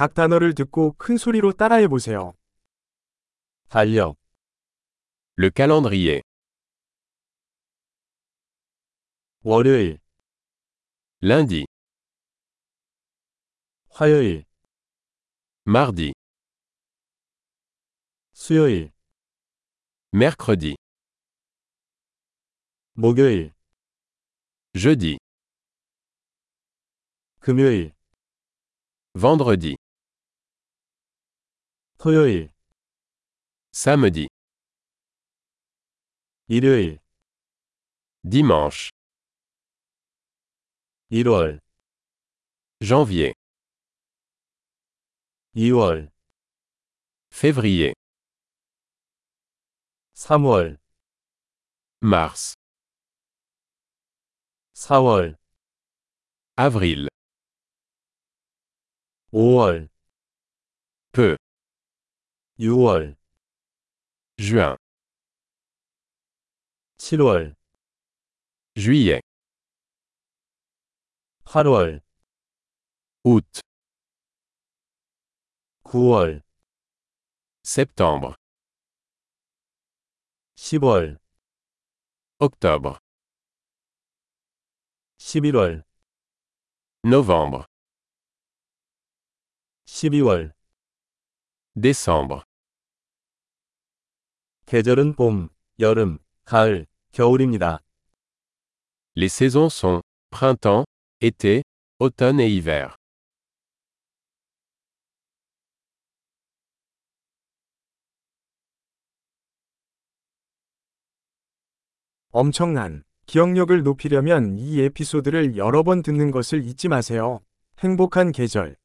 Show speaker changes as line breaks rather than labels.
각 단어를 듣고 큰 소리로 따라해 보세요. 달력,
Le calendrier.
월요일,
Lundi.
화요일,
Mardi.
수요일,
Mercredi.
목요일,
Jeudi.
금요일,
Vendredi.
토요일,
Samedi.
일요일,
Dimanche.
1월,
Janvier.
2월,
Février.
3월,
Mars.
4월,
Avril.
5월,
Peu.
6월,
Juin.
7월,
Juillet.
8월,
Août.
9월,
Septembre.
10월,
Octobre.
11월,
Novembre.
12월.
Décembre.
계절은 봄, 여름, 가을, 겨울입니다.
Les saisons sont printemps, été, automne et hiver.
엄청난 기억력을 높이려면 이 에피소드를 여러 번 듣는 것을 잊지 마세요. 행복한 계절